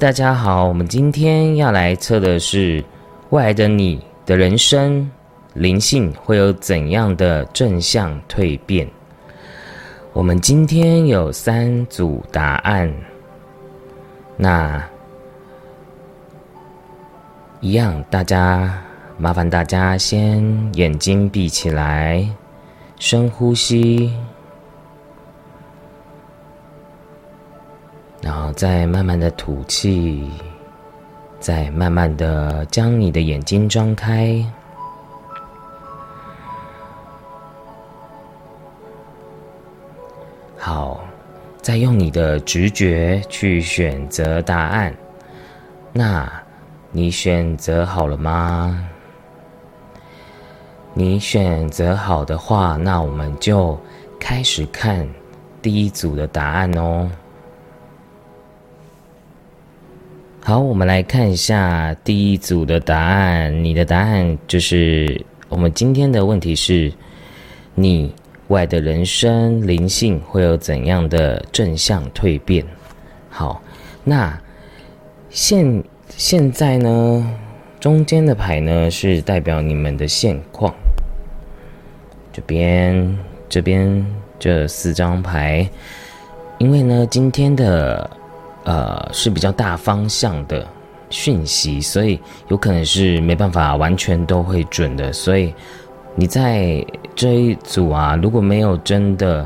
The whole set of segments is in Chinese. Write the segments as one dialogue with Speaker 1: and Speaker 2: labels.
Speaker 1: 大家好，我们今天要来测的是未来的你的人生灵性会有怎样的正向蜕变。我们今天有三组答案，那一样，大家麻烦大家先眼睛闭起来，深呼吸。然后再慢慢的吐气，再慢慢的将你的眼睛张开。好，再用你的直觉去选择答案。那，你选择好了吗？你选择好的话，那我们就开始看第一组的答案哦。好，我们来看一下第一组的答案。你的答案就是我们今天的问题是：你外的人生灵性会有怎样的正向蜕变？好，那现现在呢，中间的牌呢是代表你们的现况。这边这边这四张牌，因为呢今天的。呃，是比较大方向的讯息，所以有可能是没办法完全都会准的。所以你在这一组啊，如果没有真的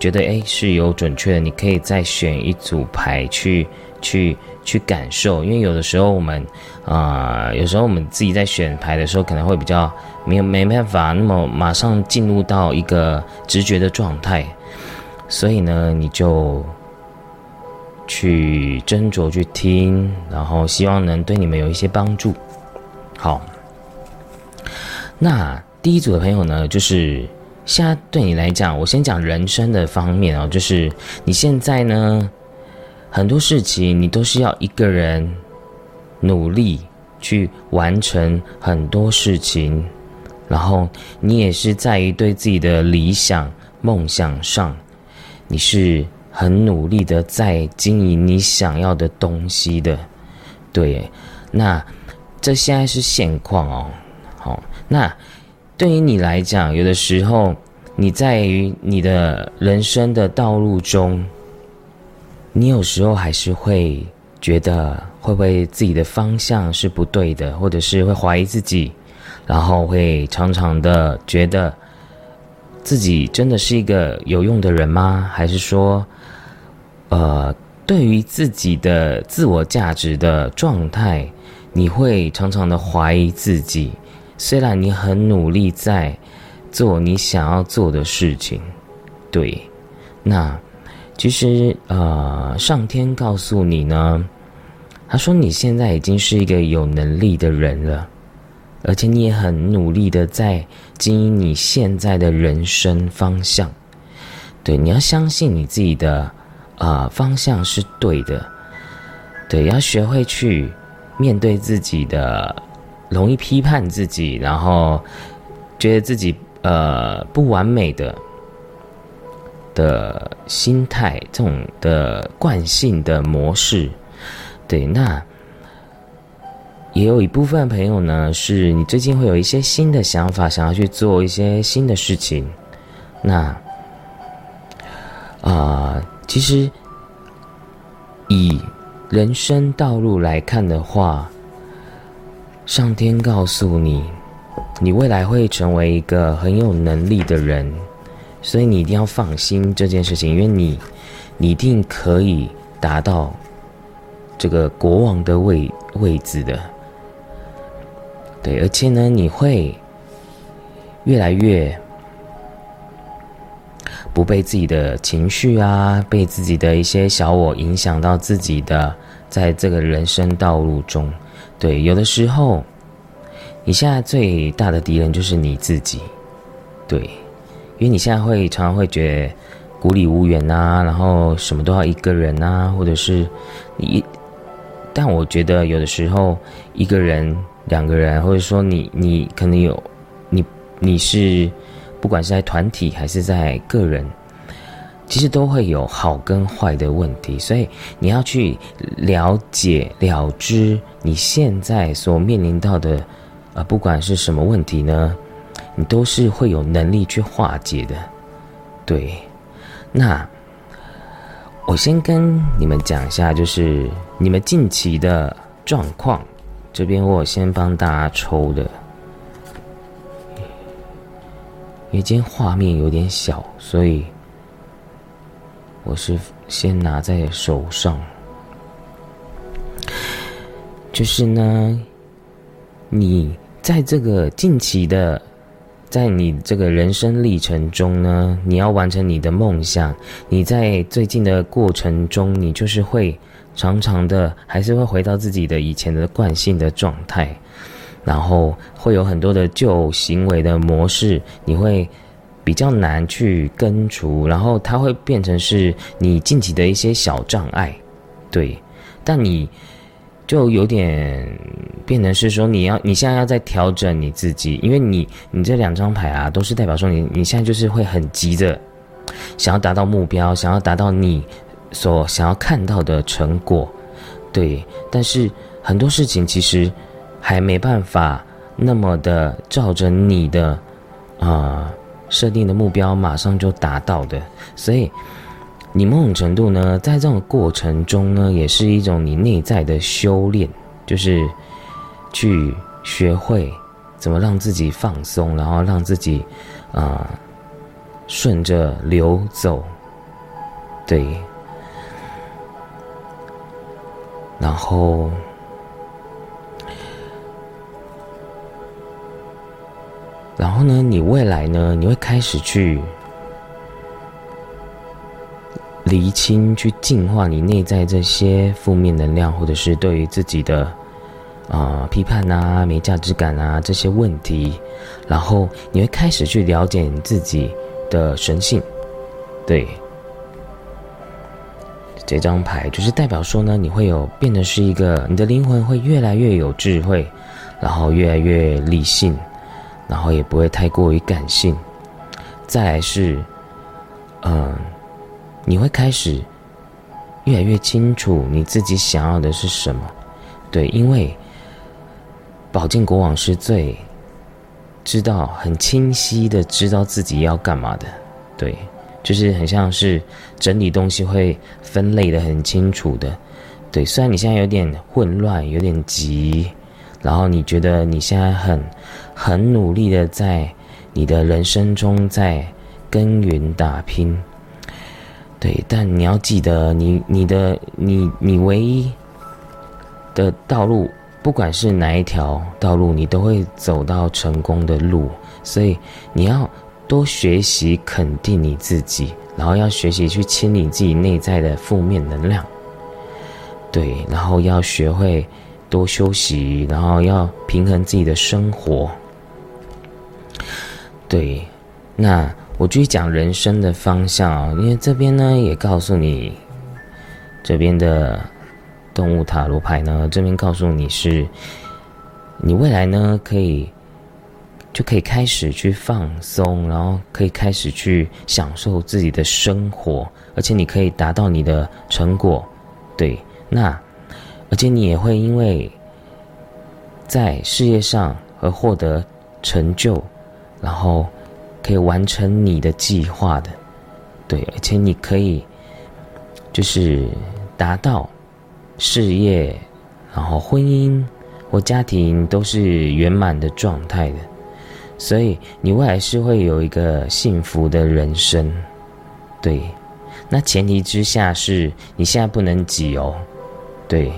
Speaker 1: 觉得哎是有准确的，你可以再选一组牌去去去感受。因为有的时候我们啊，有时候我们自己在选牌的时候，可能会比较没有没办法那么马上进入到一个直觉的状态，所以呢，你就。去斟酌去听，然后希望能对你们有一些帮助。好，那第一组的朋友呢，就是现在对你来讲，我先讲人生的方面哦，就是你现在呢，很多事情你都是要一个人努力去完成很多事情，然后你也是在于对自己的理想梦想上，你是。很努力的在经营你想要的东西的，对，那这现在是现况哦。好，那对于你来讲，有的时候你在于你的人生的道路中，你有时候还是会觉得会不会自己的方向是不对的，或者是会怀疑自己，然后会常常的觉得自己真的是一个有用的人吗？还是说？呃，对于自己的自我价值的状态，你会常常的怀疑自己。虽然你很努力在做你想要做的事情，对，那其实呃，上天告诉你呢，他说你现在已经是一个有能力的人了，而且你也很努力的在经营你现在的人生方向。对，你要相信你自己的。啊，方向是对的，对，要学会去面对自己的容易批判自己，然后觉得自己呃不完美的的心态，这种的惯性的模式，对，那也有一部分朋友呢，是你最近会有一些新的想法，想要去做一些新的事情，那啊。其实，以人生道路来看的话，上天告诉你，你未来会成为一个很有能力的人，所以你一定要放心这件事情，因为你，你一定可以达到这个国王的位位置的。对，而且呢，你会越来越。不被自己的情绪啊，被自己的一些小我影响到自己的，在这个人生道路中，对，有的时候，你现在最大的敌人就是你自己，对，因为你现在会常常会觉得孤立无援啊，然后什么都要一个人啊，或者是你，但我觉得有的时候一个人、两个人，或者说你，你可能有你，你是。不管是在团体还是在个人，其实都会有好跟坏的问题，所以你要去了解了知你现在所面临到的，呃，不管是什么问题呢，你都是会有能力去化解的。对，那我先跟你们讲一下，就是你们近期的状况，这边我先帮大家抽的，因为今天画面有点小，所以。我是先拿在手上，就是呢，你在这个近期的，在你这个人生历程中呢，你要完成你的梦想。你在最近的过程中，你就是会常常的，还是会回到自己的以前的惯性的状态，然后会有很多的旧行为的模式，你会。比较难去根除，然后它会变成是你近期的一些小障碍，对。但你就有点变成是说，你要你现在要在调整你自己，因为你你这两张牌啊，都是代表说你你现在就是会很急着想要达到目标，想要达到你所想要看到的成果，对。但是很多事情其实还没办法那么的照着你的啊。设定的目标马上就达到的，所以你某种程度呢，在这种过程中呢，也是一种你内在的修炼，就是去学会怎么让自己放松，然后让自己啊顺着流走，对，然后。然后呢，你未来呢，你会开始去厘清、去净化你内在这些负面能量，或者是对于自己的啊批判啊、没价值感啊这些问题。然后你会开始去了解你自己的神性。对，这张牌就是代表说呢，你会有变得是一个，你的灵魂会越来越有智慧，然后越来越理性。然后也不会太过于感性，再来是，嗯，你会开始越来越清楚你自己想要的是什么，对，因为宝剑国王是最知道很清晰的知道自己要干嘛的，对，就是很像是整理东西会分类的很清楚的，对，虽然你现在有点混乱，有点急。然后你觉得你现在很很努力的在你的人生中在耕耘打拼，对，但你要记得，你你的你你唯一的道路，不管是哪一条道路，你都会走到成功的路，所以你要多学习肯定你自己，然后要学习去清理自己内在的负面能量，对，然后要学会。多休息，然后要平衡自己的生活。对，那我继续讲人生的方向啊，因为这边呢也告诉你，这边的动物塔罗牌呢，这边告诉你是，你未来呢可以就可以开始去放松，然后可以开始去享受自己的生活，而且你可以达到你的成果。对，那。而且你也会因为在事业上而获得成就，然后可以完成你的计划的，对，而且你可以就是达到事业，然后婚姻或家庭都是圆满的状态的，所以你未来是会有一个幸福的人生，对。那前提之下是你现在不能急哦，对。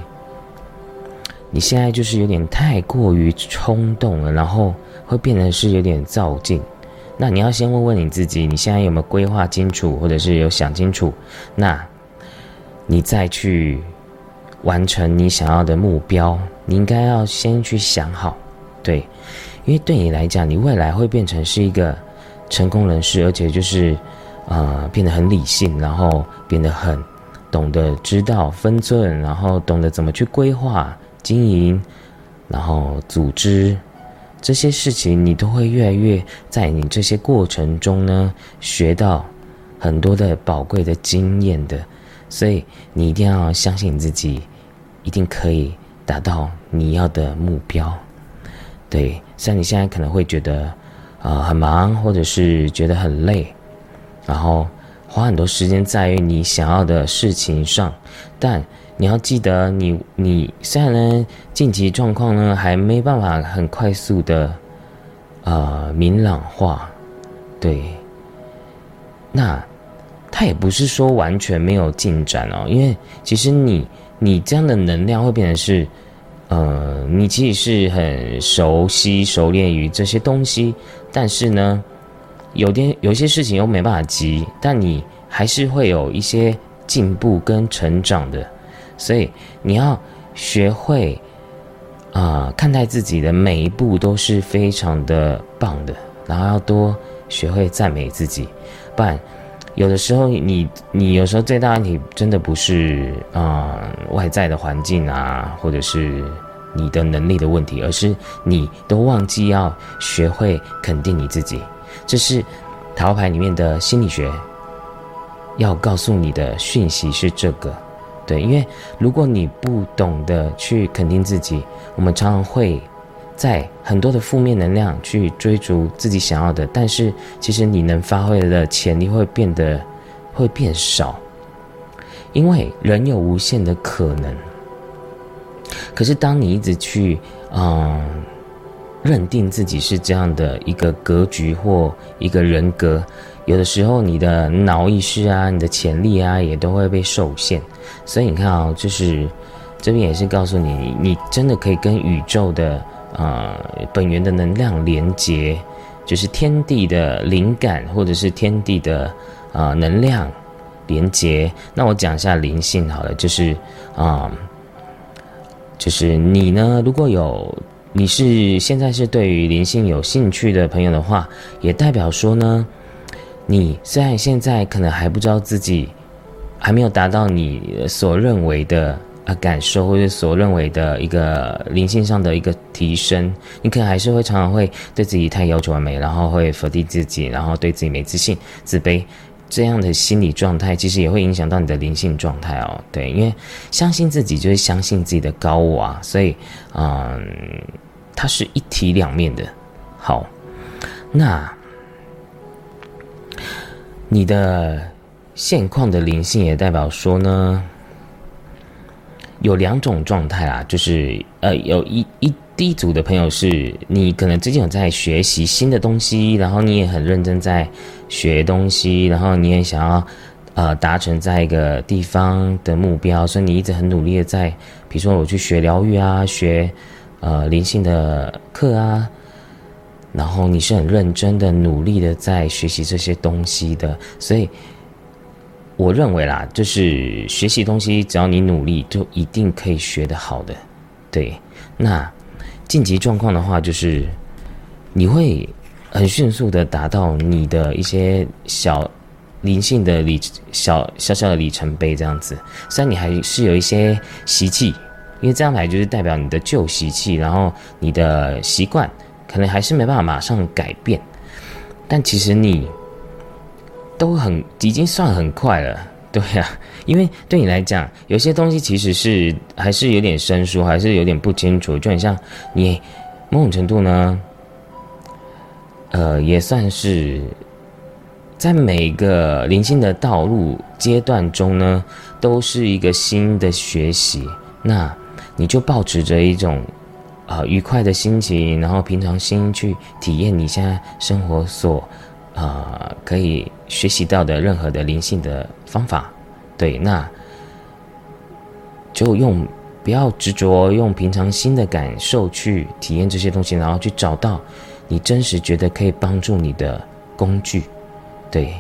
Speaker 1: 你现在就是有点太过于冲动了，然后会变成是有点躁进。那你要先问问你自己，你现在有没有规划清楚，或者是有想清楚？那你再去完成你想要的目标，你应该要先去想好，对，因为对你来讲，你未来会变成是一个成功人士，而且就是呃变得很理性，然后变得很懂得知道分寸，然后懂得怎么去规划。经营，然后组织这些事情，你都会越来越在你这些过程中呢学到很多的宝贵的经验的，所以你一定要相信你自己，一定可以达到你要的目标。对，像你现在可能会觉得啊很忙，或者是觉得很累，然后花很多时间在于你想要的事情上，但你要记得，你你虽然呢晋级状况呢还没办法很快速的呃明朗化，对，那。它也不是说完全没有进展哦，因为其实你你这样的能量会变成是，呃，你其实是很熟悉、熟练于这些东西，但是呢，有点有些事情又没办法急，但你还是会有一些进步跟成长的，所以你要学会啊，看待自己的每一步都是非常的棒的，然后要多学会赞美自己，不然。有的时候，你你有时候最大问题真的不是啊外在的环境啊，或者是你的能力的问题，而是你都忘记要学会肯定你自己。这是桃牌里面的心理学要告诉你的讯息是这个，对，因为如果你不懂得去肯定自己，我们常常会。在很多的负面能量去追逐自己想要的，但是其实你能发挥的潜力会变得会变少，因为人有无限的可能。可是当你一直去嗯认定自己是这样的一个格局或一个人格，有的时候你的脑意识啊、你的潜力啊也都会被受限。所以你看啊，就是这边也是告诉你，你真的可以跟宇宙的。啊，本源的能量连接，就是天地的灵感，或者是天地的啊能量连接。那我讲一下灵性好了，就是啊，就是你呢，如果有你是现在是对于灵性有兴趣的朋友的话，也代表说呢，你虽然现在可能还不知道自己还没有达到你所认为的。啊，感受或者所认为的一个灵性上的一个提升，你可能还是会常常会对自己太要求完美，然后会否定自己，然后对自己没自信、自卑，这样的心理状态其实也会影响到你的灵性状态哦。对，因为相信自己就是相信自己的高我啊，所以，嗯，它是一体两面的。好，那你的现况的灵性也代表说呢？有两种状态啊，就是呃，有一一第一组的朋友是你可能最近有在学习新的东西，然后你也很认真在学东西，然后你也想要呃达成在一个地方的目标，所以你一直很努力的在，比如说我去学疗愈啊，学呃灵性的课啊，然后你是很认真的努力的在学习这些东西的，所以。我认为啦，就是学习东西，只要你努力，就一定可以学得好的。对，那晋级状况的话，就是你会很迅速的达到你的一些小灵性的里小小小的里程碑这样子。虽然你还是有一些习气，因为这张牌就是代表你的旧习气，然后你的习惯可能还是没办法马上改变，但其实你。都很已经算很快了，对呀，因为对你来讲，有些东西其实是还是有点生疏，还是有点不清楚，就很像你某种程度呢，呃，也算是在每个灵性的道路阶段中呢，都是一个新的学习。那你就保持着一种啊愉快的心情，然后平常心去体验你现在生活所。啊，可以学习到的任何的灵性的方法，对，那就用不要执着，用平常心的感受去体验这些东西，然后去找到你真实觉得可以帮助你的工具，对，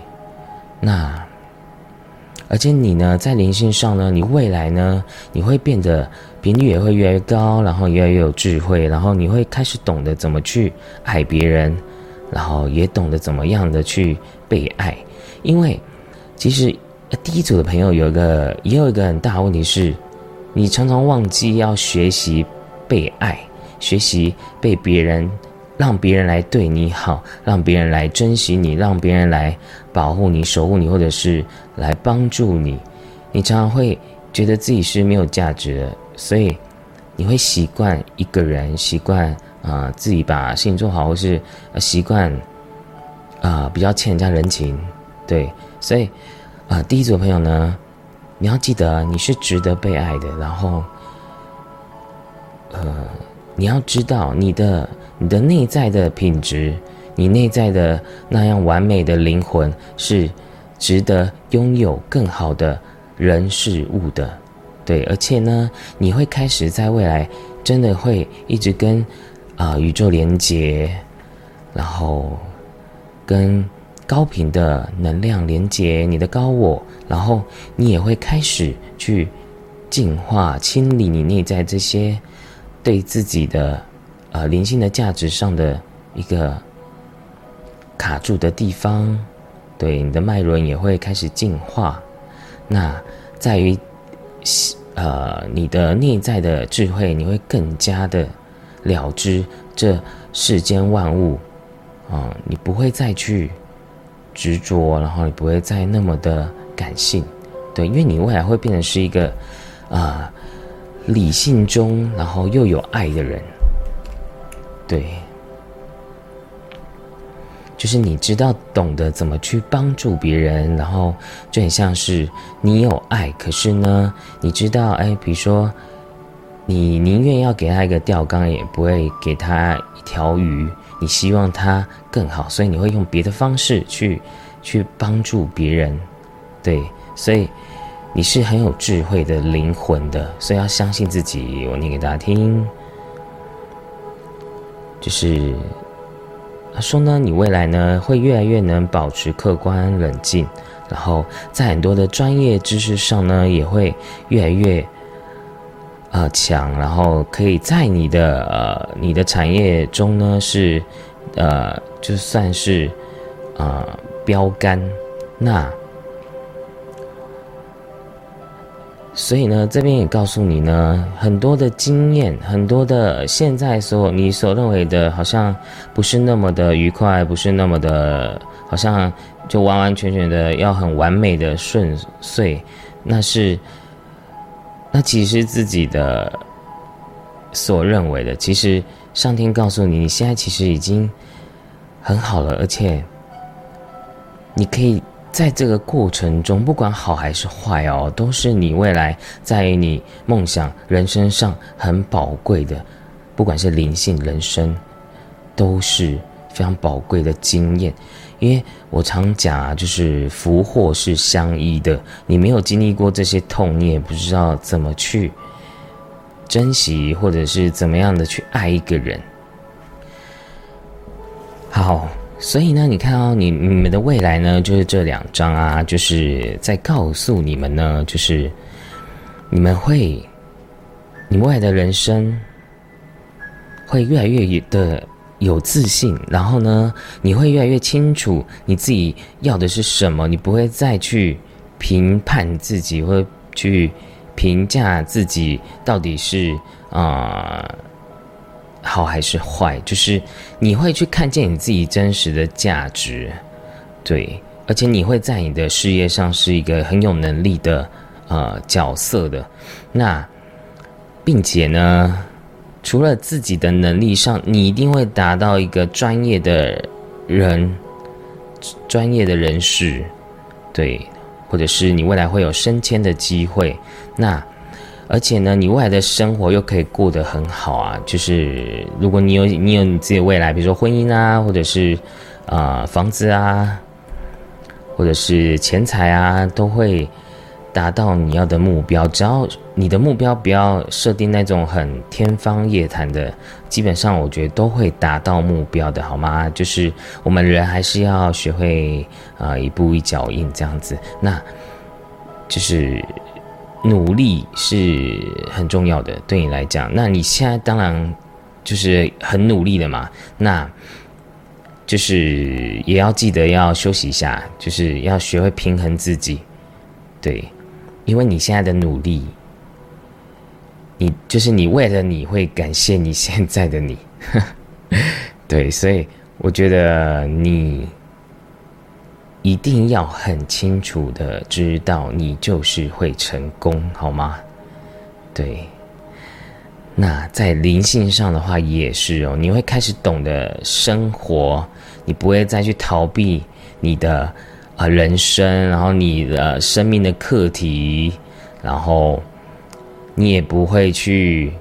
Speaker 1: 那而且你呢，在灵性上呢，你未来呢，你会变得频率也会越来越高，然后越来越有智慧，然后你会开始懂得怎么去爱别人。然后也懂得怎么样的去被爱，因为其实第一组的朋友有一个也有一个很大的问题是，你常常忘记要学习被爱，学习被别人让别人来对你好，让别人来珍惜你，让别人来保护你、守护你，或者是来帮助你，你常常会觉得自己是没有价值的，所以你会习惯一个人，习惯啊自己把事情做好，或是习惯啊比较欠人家人情，对，所以啊第一组朋友呢，你要记得你是值得被爱的，然后呃你要知道你的。你的内在的品质，你内在的那样完美的灵魂，是值得拥有更好的人事物的，对。而且呢，你会开始在未来真的会一直跟啊宇宙连接，然后跟高频的能量连接你的高我，然后你也会开始去净化、清理你内在这些对自己的。啊，灵性的价值上的一个卡住的地方，对你的脉轮也会开始进化。那在于，呃，你的内在的智慧，你会更加的了知这世间万物啊，你不会再去执着，然后你不会再那么的感性，对，因为你未来会变成是一个啊理性中，然后又有爱的人。对，就是你知道懂得怎么去帮助别人，然后就很像是你有爱，可是呢，你知道，哎，比如说，你宁愿要给他一个钓竿，也不会给他一条鱼，你希望他更好，所以你会用别的方式去去帮助别人。对，所以你是很有智慧的灵魂的，所以要相信自己。我念给大家听。就是他说呢，你未来呢会越来越能保持客观冷静，然后在很多的专业知识上呢也会越来越呃强，然后可以在你的呃你的产业中呢是呃就算是呃标杆那。所以呢，这边也告诉你呢，很多的经验，很多的现在所你所认为的，好像不是那么的愉快，不是那么的，好像就完完全全的要很完美的顺遂，那是，那其实自己的所认为的，其实上天告诉你，你现在其实已经很好了，而且你可以。在这个过程中，不管好还是坏哦，都是你未来在你梦想人生上很宝贵的，不管是灵性人生，都是非常宝贵的经验。因为我常讲，就是福祸是相依的，你没有经历过这些痛，你也不知道怎么去珍惜，或者是怎么样的去爱一个人。好。所以呢，你看哦，你你们的未来呢，就是这两张啊，就是在告诉你们呢，就是你们会，你们未来的人生会越来越的有自信，然后呢，你会越来越清楚你自己要的是什么，你不会再去评判自己，或去评价自己到底是啊。好还是坏，就是你会去看见你自己真实的价值，对，而且你会在你的事业上是一个很有能力的呃角色的，那，并且呢，除了自己的能力上，你一定会达到一个专业的人，专业的人士，对，或者是你未来会有升迁的机会，那。而且呢，你未来的生活又可以过得很好啊！就是如果你有你有你自己的未来，比如说婚姻啊，或者是啊房子啊，或者是钱财啊，都会达到你要的目标。只要你的目标不要设定那种很天方夜谭的，基本上我觉得都会达到目标的，好吗？就是我们人还是要学会啊一步一脚印这样子，那就是。努力是很重要的，对你来讲，那你现在当然就是很努力的嘛。那就是也要记得要休息一下，就是要学会平衡自己，对，因为你现在的努力，你就是你为了你会感谢你现在的你，对，所以我觉得你一定要很清楚的知道，你就是会成功，好吗？对。那在灵性上的话也是哦，你会开始懂得生活，你不会再去逃避你的啊人生，然后你的生命的课题，然后你也不会去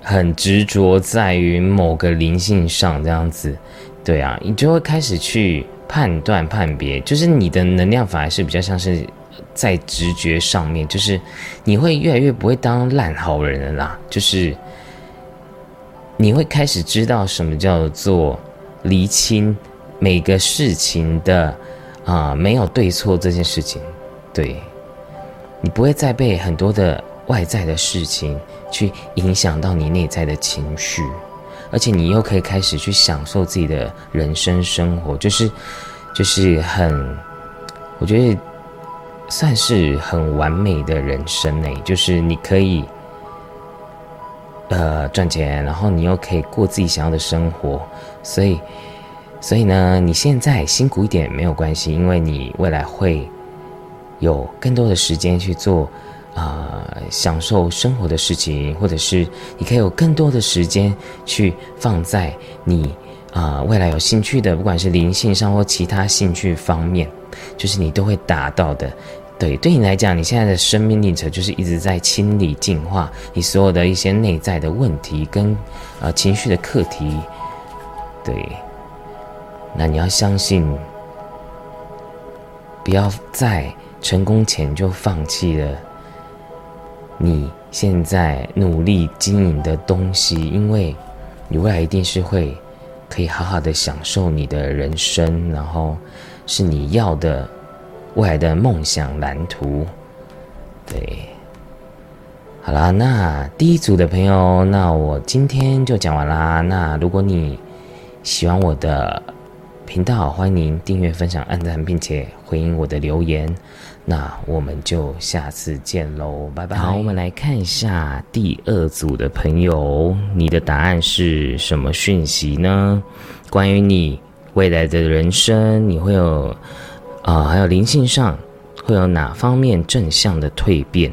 Speaker 1: 很执着在于某个灵性上这样子，对啊，你就会开始去判断判别，就是你的能量反而是比较像是。在直觉上面，就是你会越来越不会当烂好人了啦。就是你会开始知道什么叫做厘清每个事情的啊没有对错这件事情。对，你不会再被很多的外在的事情去影响到你内在的情绪，而且你又可以开始去享受自己的人生生活，就是就是很，我觉得。算是很完美的人生呢，就是你可以，呃，赚钱，然后你又可以过自己想要的生活，所以，所以呢，你现在辛苦一点没有关系，因为你未来会有更多的时间去做啊，享受生活的事情，或者是你可以有更多的时间去放在你啊未来有兴趣的，不管是灵性上或其他兴趣方面。就是你都会达到的，对，对你来讲，你现在的生命历程就是一直在清理、净化你所有的一些内在的问题跟呃情绪的课题，对。那你要相信，不要在成功前就放弃了你现在努力经营的东西，因为你未来一定是会可以好好的享受你的人生，然后。是你要的未来的梦想蓝图，对，好啦，那第一组的朋友，那我今天就讲完啦。那如果你喜欢我的频道，欢迎订阅、分享、按赞，并且回应我的留言。那我们就下次见喽，拜拜。好，我们来看一下第二组的朋友，你的答案是什么讯息呢？关于你。未来的人生，你会有啊，还有灵性上会有哪方面正向的蜕变？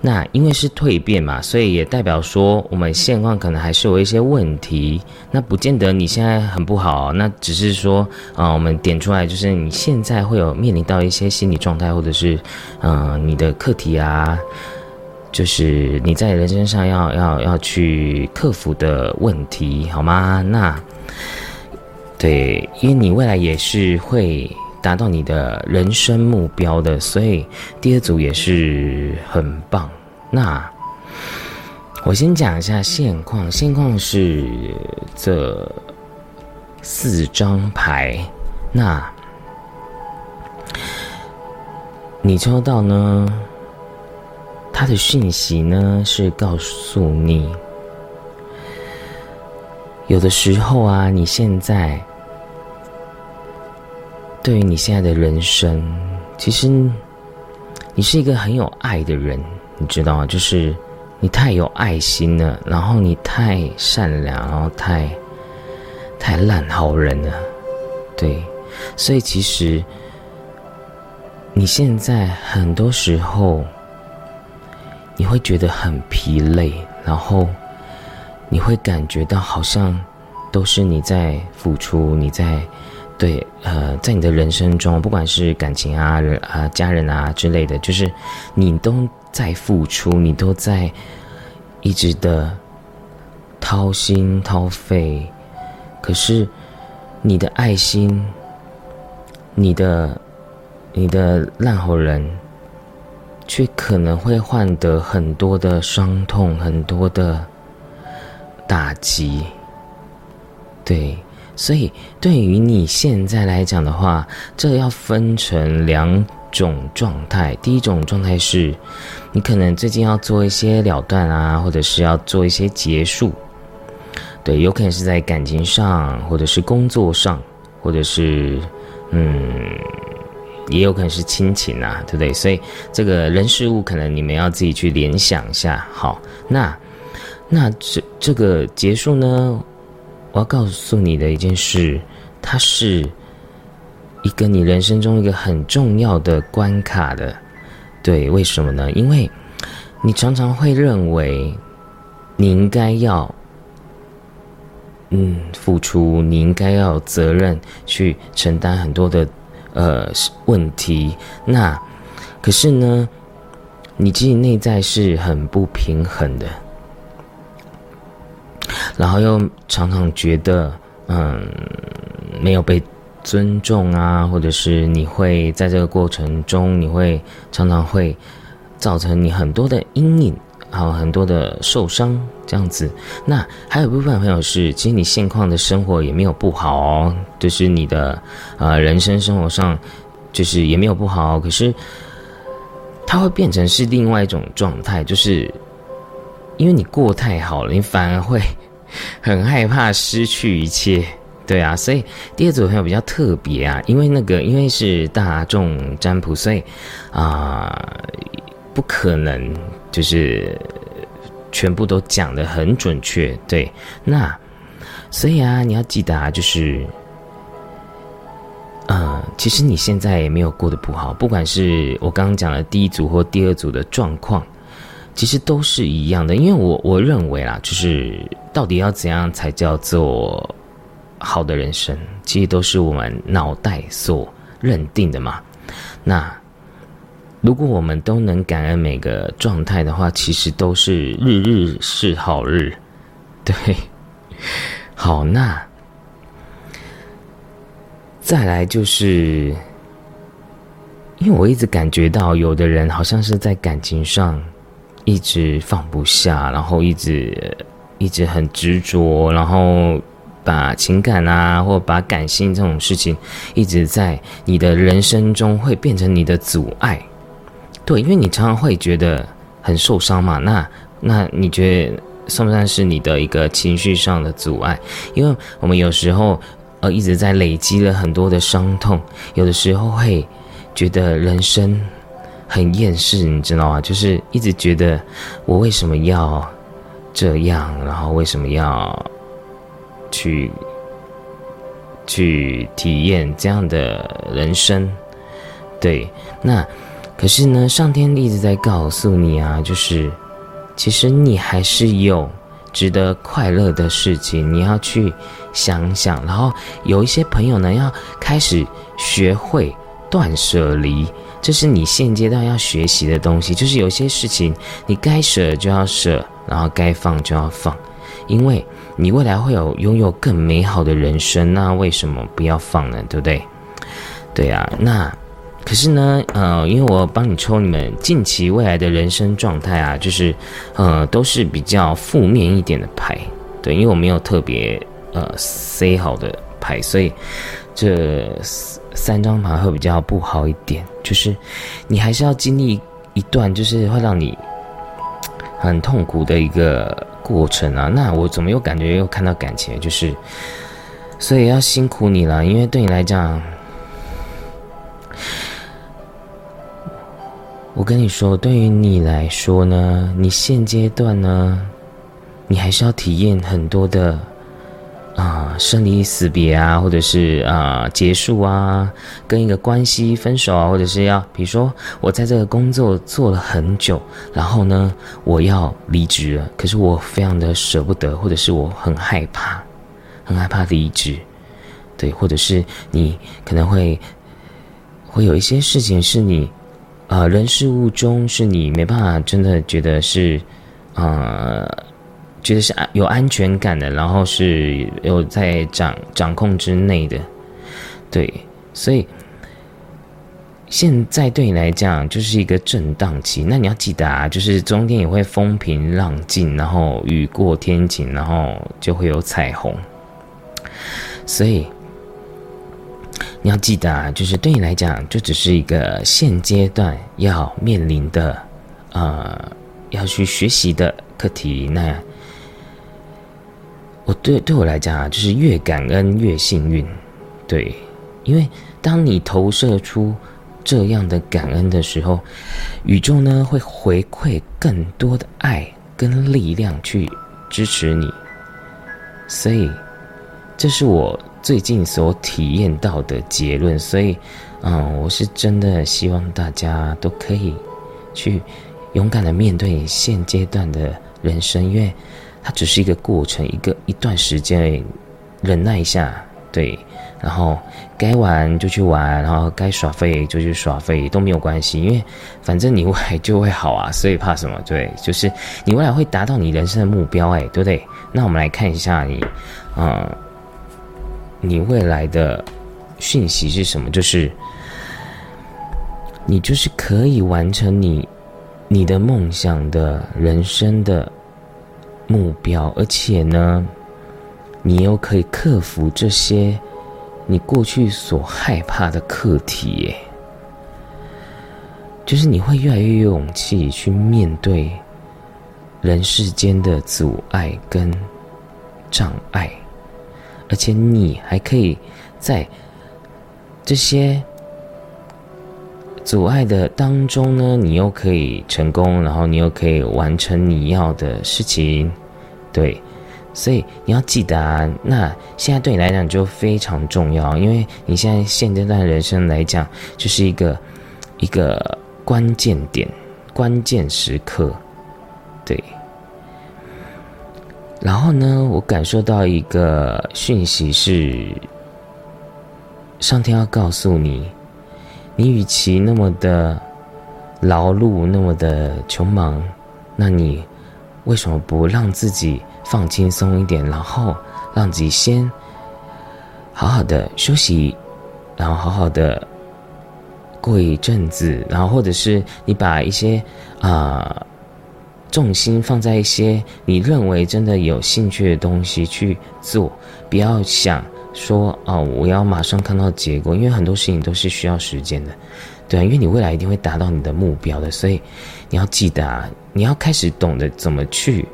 Speaker 1: 那因为是蜕变嘛，所以也代表说我们现况可能还是有一些问题。那不见得你现在很不好，那只是说啊，我们点出来就是你现在会有面临到一些心理状态，或者是嗯你的课题啊，就是你在人生上要要要去克服的问题，好吗？那。对，因为你未来也是会达到你的人生目标的，所以第二组也是很棒。那我先讲一下现况，现况是这四张牌。那你抽到呢？它的讯息呢是告诉你，有的时候啊，你现在。对于你现在的人生，其实你是一个很有爱的人，你知道吗？就是你太有爱心了，然后你太善良，然后太太烂好人了，对。所以其实你现在很多时候你会觉得很疲累，然后你会感觉到好像都是你在付出，你在。对，呃，在你的人生中，不管是感情啊、人啊、家人啊之类的，就是你都在付出，你都在一直的掏心掏肺，可是你的爱心、你的、你的烂好人，却可能会换得很多的伤痛、很多的打击，对。所以，对于你现在来讲的话，这要分成两种状态。第一种状态是，你可能最近要做一些了断啊，或者是要做一些结束。对，有可能是在感情上，或者是工作上，或者是嗯，也有可能是亲情啊，对不对？所以，这个人事物可能你们要自己去联想一下。好，那那这这个结束呢？我要告诉你的一件事，它是一个你人生中一个很重要的关卡的。对，为什么呢？因为你常常会认为你应该要。嗯，付出你应该要责任去承担很多的呃问题。那可是呢，你自己内在是很不平衡的，然后又常常觉得嗯没有被尊重啊，或者是你会在这个过程中，你会常常会造成你很多的阴影。还有很多的受伤这样子，那还有部分朋友是，其实你现况的生活也没有不好哦，就是你的呃人生生活上，就是也没有不好，可是它会变成是另外一种状态，就是因为你过太好了，你反而会 很害怕失去一切，对啊，所以第二组朋友比较特别啊，因为那个因为是大众占卜，所以啊不可能。就是全部都讲的很准确，对。那所以啊，你要记得啊，就是，呃，其实你现在也没有过得不好，不管是我刚刚讲的第一组或第二组的状况，其实都是一样的。因为我我认为啦，就是到底要怎样才叫做好的人生，其实都是我们脑袋所认定的嘛。那。如果我们都能感恩每个状态的话，其实都是日日是好日。对，好，那再来就是，因为我一直感觉到有的人好像是在感情上一直放不下，然后一直一直很执着，然后把情感啊，或把感性这种事情，一直在你的人生中会变成你的阻碍。对，因为你常常会觉得很受伤嘛，那那你觉得算不算是你的一个情绪上的阻碍？因为我们有时候呃一直在累积了很多的伤痛，有的时候会觉得人生很厌世，你知道吗？就是一直觉得我为什么要这样，然后为什么要去去体验这样的人生？对，那。可是呢，上天一直在告诉你啊，就是其实你还是有值得快乐的事情，你要去想想。然后有一些朋友呢，要开始学会断舍离，这是你现阶段要学习的东西。就是有些事情你该舍就要舍，然后该放就要放，因为你未来会有拥有更美好的人生，那为什么不要放呢？对不对？对呀，那。可是呢，呃，因为我帮你抽你们近期未来的人生状态啊，就是，呃，都是比较负面一点的牌，对，因为我没有特别呃塞好的牌，所以这三张牌会比较不好一点。就是你还是要经历一段，就是会让你很痛苦的一个过程啊。那我怎么又感觉又看到感情？就是，所以要辛苦你了，因为对你来讲。我跟你说，对于你来说呢，你现阶段呢，你还是要体验很多的啊，生离死别啊，或者是啊结束啊，跟一个关系分手啊，或者是要，比如说我在这个工作做了很久，然后呢，我要离职了，可是我非常的舍不得，或者是我很害怕，很害怕离职，对，或者是你可能会会有一些事情是你。啊，人事物中是你没办法真的觉得是，呃，觉得是安有安全感的，然后是有在掌掌控之内的，对，所以现在对你来讲就是一个震荡期。那你要记得啊，就是中间也会风平浪静，然后雨过天晴，然后就会有彩虹，所以。你要记得啊，就是对你来讲，就只是一个现阶段要面临的，呃，要去学习的课题。那我对对我来讲啊，就是越感恩越幸运，对，因为当你投射出这样的感恩的时候，宇宙呢会回馈更多的爱跟力量去支持你，所以这是我最近所体验到的结论，所以，嗯，我是真的希望大家都可以去勇敢的面对现阶段的人生，因为它只是一个过程，一个一段时间而已，忍耐一下，对。然后该玩就去玩，然后该耍废就去耍废都没有关系，因为反正你未来就会好啊，所以怕什么？对，就是你未来会达到你人生的目标，哎，对不对？那我们来看一下你，嗯，你未来的讯息是什么？就是你就是可以完成你你的梦想的人生的目标，而且呢，你又可以克服这些。你过去所害怕的课题，耶，就是你会越来越有勇气去面对人世间的阻碍跟障碍，而且你还可以在这些阻碍的当中呢，你又可以成功，然后你又可以完成你要的事情，对。所以你要记得啊，那现在对你来讲就非常重要，因为你现在现阶段人生来讲，就是一个一个关键点、关键时刻，对。然后呢，我感受到一个讯息是，上天要告诉你，你与其那么的劳碌，那么的穷忙，那你为什么不让自己？放轻松一点，然后让自己先好好的休息，然后好好的过一阵子，然后或者是你把一些啊重心放在一些你认为真的有兴趣的东西去做，不要想说哦我要马上看到结果，因为很多事情都是需要时间的，对啊，因为你未来一定会达到你的目标的，所以你要记得啊，你要开始懂得怎么去。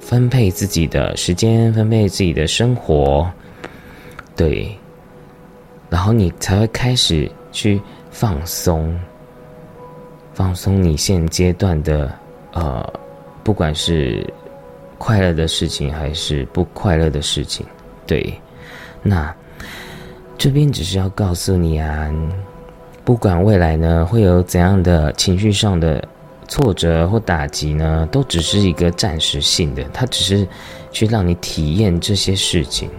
Speaker 1: 分配自己的时间，分配自己的生活，对，然后你才会开始去放松，放松你现阶段的呃，不管是快乐的事情还是不快乐的事情，对，那这边只是要告诉你啊，不管未来呢会有怎样的情绪上的。挫折或打击呢，都只是一个暂时性的，它只是去让你体验这些事情，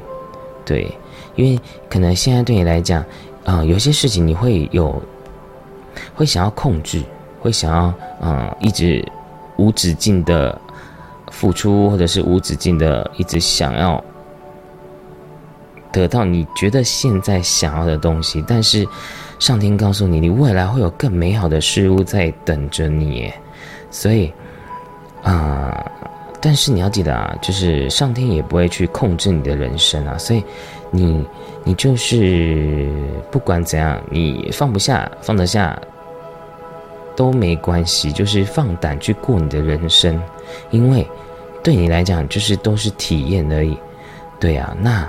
Speaker 1: 对，因为可能现在对你来讲，啊，有些事情你会有，会想要控制，会想要，嗯，一直无止境的付出，或者是无止境的一直想要得到你觉得现在想要的东西，但是上天告诉你，你未来会有更美好的事物在等着你。耶所以，啊，但是你要记得啊，就是上天也不会去控制你的人生啊。所以，你你就是不管怎样，你放不下、放得下都没关系，就是放胆去过你的人生，因为对你来讲，就是都是体验而已。对啊，那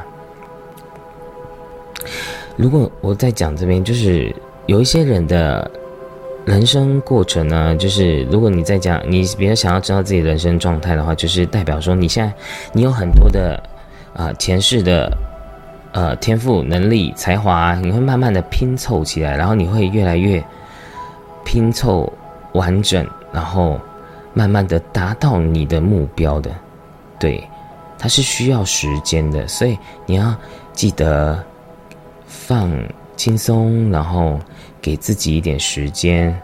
Speaker 1: 如果我在讲这边，就是有一些人的。人生过程呢，就是如果你在讲你比较想要知道自己人生状态的话，就是代表说你现在你有很多的啊前世的呃天赋能力才华，你会慢慢的拼凑起来，然后你会越来越拼凑完整，然后慢慢的达到你的目标的。对，它是需要时间的，所以你要记得放轻松，然后。给自己一点时间，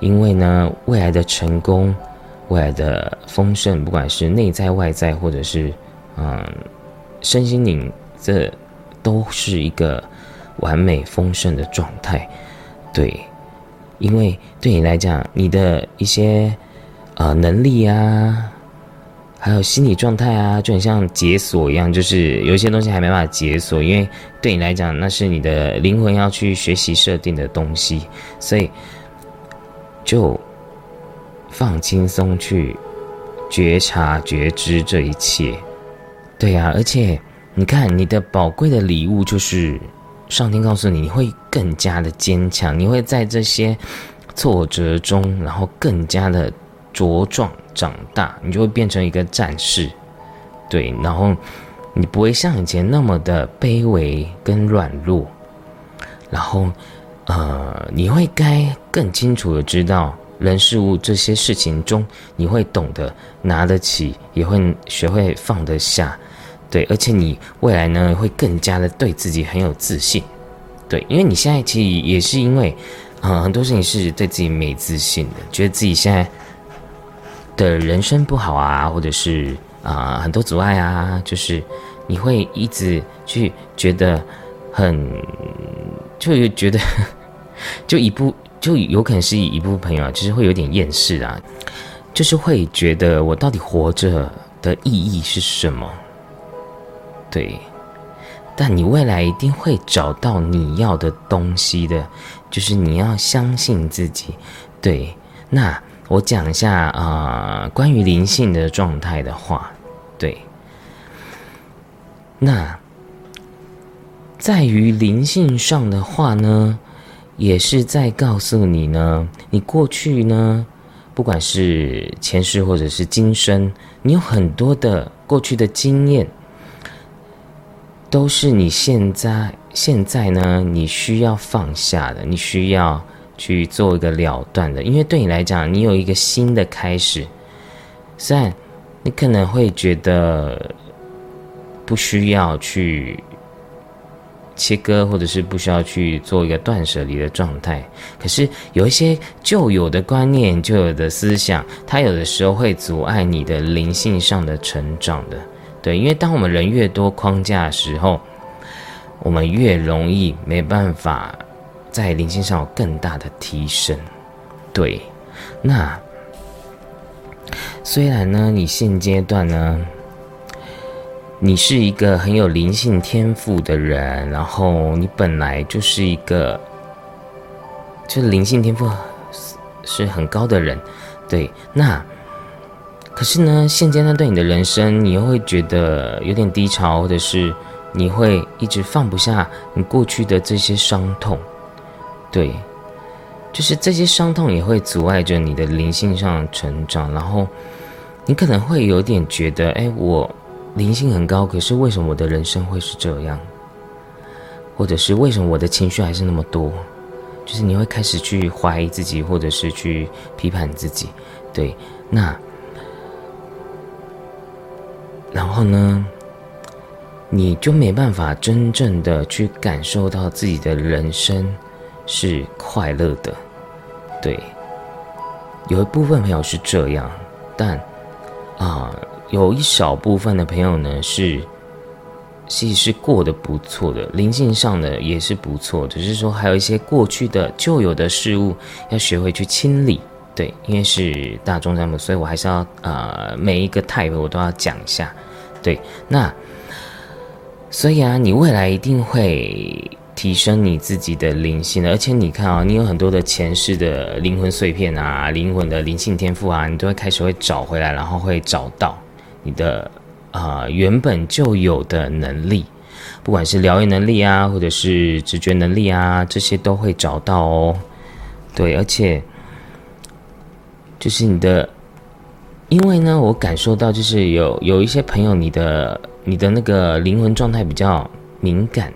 Speaker 1: 因为呢，未来的成功，未来的丰盛，不管是内在外在，或者是嗯，身心灵，这都是一个完美丰盛的状态。对，因为对你来讲，你的一些呃能力啊。还有心理状态啊，就很像解锁一样，就是有一些东西还没办法解锁，因为对你来讲，那是你的灵魂要去学习设定的东西，所以就放轻松去觉察觉知这一切。对呀，而且你看，你的宝贵的礼物就是上天告诉你，你会更加的坚强，你会在这些挫折中，然后更加的茁壮。长大，你就会变成一个战士，对，然后你不会像以前那么的卑微跟软弱，然后，呃，你会该更清楚的知道人事物这些事情中，你会懂得拿得起，也会学会放得下，对，而且你未来呢会更加的对自己很有自信，对，因为你现在其实也是因为，呃，很多事情是对自己没自信的，觉得自己现在的人生不好啊，或者是啊很多阻碍啊，就是。你会一直去觉得很，就觉得 就一部就有可能是一部分朋友啊，就是会有点厌世啊，就是会觉得我到底活着的意义是什么？对，但你未来一定会找到你要的东西的，就是你要相信自己。对，那我讲一下啊，关于灵性的状态的话，对。那在于灵性上的话呢，也是在告诉你呢，你过去呢，不管是前世或者是今生，你有很多的过去的经验，都是你现在现在呢，你需要放下的，你需要去做一个了断的，因为对你来讲，你有一个新的开始，虽然你可能会觉得。不需要去切割，或者是不需要去做一个断舍离的状态。可是有一些旧有的观念、旧有的思想，它有的时候会阻碍你的灵性上的成长的。对，因为当我们人越多框架的时候，我们越容易没办法在灵性上有更大的提升。对，那虽然呢，你现阶段呢。你是一个很有灵性天赋的人，然后你本来就是一个，就灵性天赋是很高的人，对。那可是呢，现阶段对你的人生，你又会觉得有点低潮，或者是你会一直放不下你过去的这些伤痛，对，就是这些伤痛也会阻碍着你的灵性上成长，然后你可能会有点觉得，哎，我。灵性很高，可是为什么我的人生会是这样？或者是为什么我的情绪还是那么多？就是你会开始去怀疑自己，或者是去批判自己。对，那然后呢，你就没办法真正的去感受到自己的人生是快乐的。对，有一部分朋友是这样，但啊。有一少部分的朋友呢，是其实是过得不错的，灵性上的也是不错，只是说还有一些过去的旧有的事物要学会去清理。对，因为是大众占卜，所以我还是要呃每一个 type 我都要讲一下。对，那所以啊，你未来一定会。提升你自己的灵性，而且你看啊，你有很多的前世的灵魂碎片啊，灵魂的灵性天赋啊，你都会开始会找回来，然后会找到你的啊原本就有的能力，不管是疗愈能力啊，或者是直觉能力啊，这些都会找到哦。对，而且就是你的，因为呢，我感受到就是有有一些朋友，你的你的那个灵魂状态比较敏感。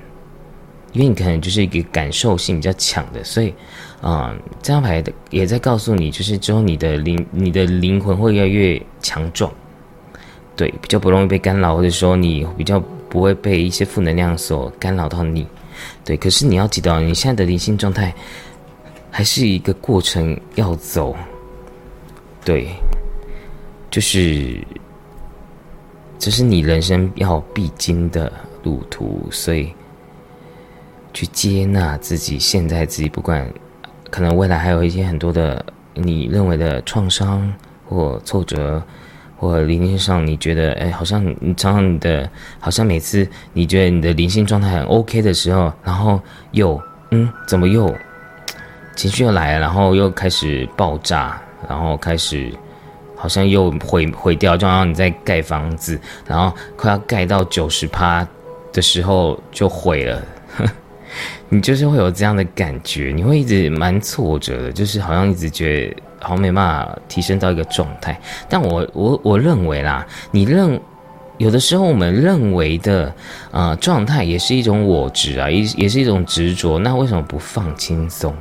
Speaker 1: 因为你可能就是一个感受性比较强的，所以，啊，这张牌的也在告诉你，就是之后你的灵、你的灵魂会越来越强壮，对，比较不容易被干扰，或者说你比较不会被一些负能量所干扰到你，对。可是你要记得，你现在的灵性状态还是一个过程要走，对，就是这是你人生要必经的路途，所以。去接纳自己，现在自己不管，可能未来还有一些很多的你认为的创伤或挫折，或灵性上你觉得哎，好像你常常你的，好像每次你觉得你的灵性状态很 OK 的时候，然后又嗯，怎么又情绪又来了，然后又开始爆炸，然后开始好像又毁毁掉，就好像你在盖房子，然后快要盖到九十趴的时候就毁了。你就是会有这样的感觉，你会一直蛮挫折的，就是好像一直觉得好像没办法提升到一个状态。但我我我认为啦，你认有的时候我们认为的啊状态，也是一种我执啊，也也是一种执着。那为什么不放轻松？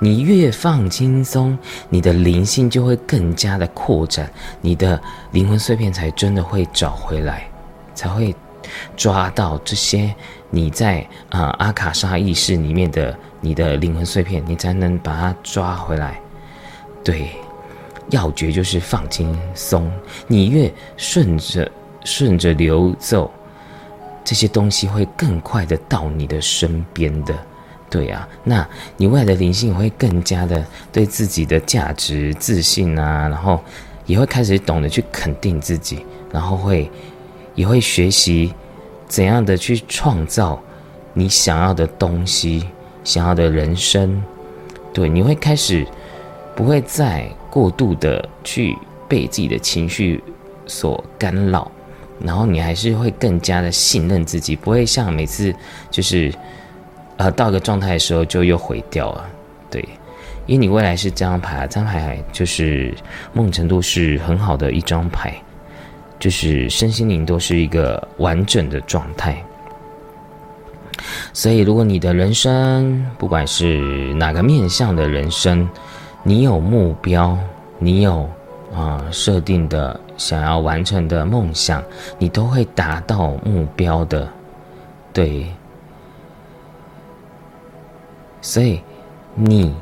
Speaker 1: 你越放轻松，你的灵性就会更加的扩展，你的灵魂碎片才真的会找回来，才会抓到这些你在啊阿卡莎意识里面的你的灵魂碎片，你才能把它抓回来。对，要诀就是放轻松，你越顺着顺着流走，这些东西会更快的到你的身边的。对啊，那你未来的灵性会更加的对自己的价值自信啊，然后也会开始懂得去肯定自己，然后会也会学习怎样的去创造你想要的东西，想要的人生。对，你会开始不会再过度的去被自己的情绪所干扰，然后你还是会更加的信任自己，不会像每次就是。呃，到一个状态的时候就又毁掉了，对，因为你未来是这张牌，这张牌就是某种程度是很好的一张牌，就是身心灵都是一个完整的状态。所以，如果你的人生不管是哪个面向的人生，你有目标，你有啊设定的想要完成的梦想，你都会达到目标的，对。所以，你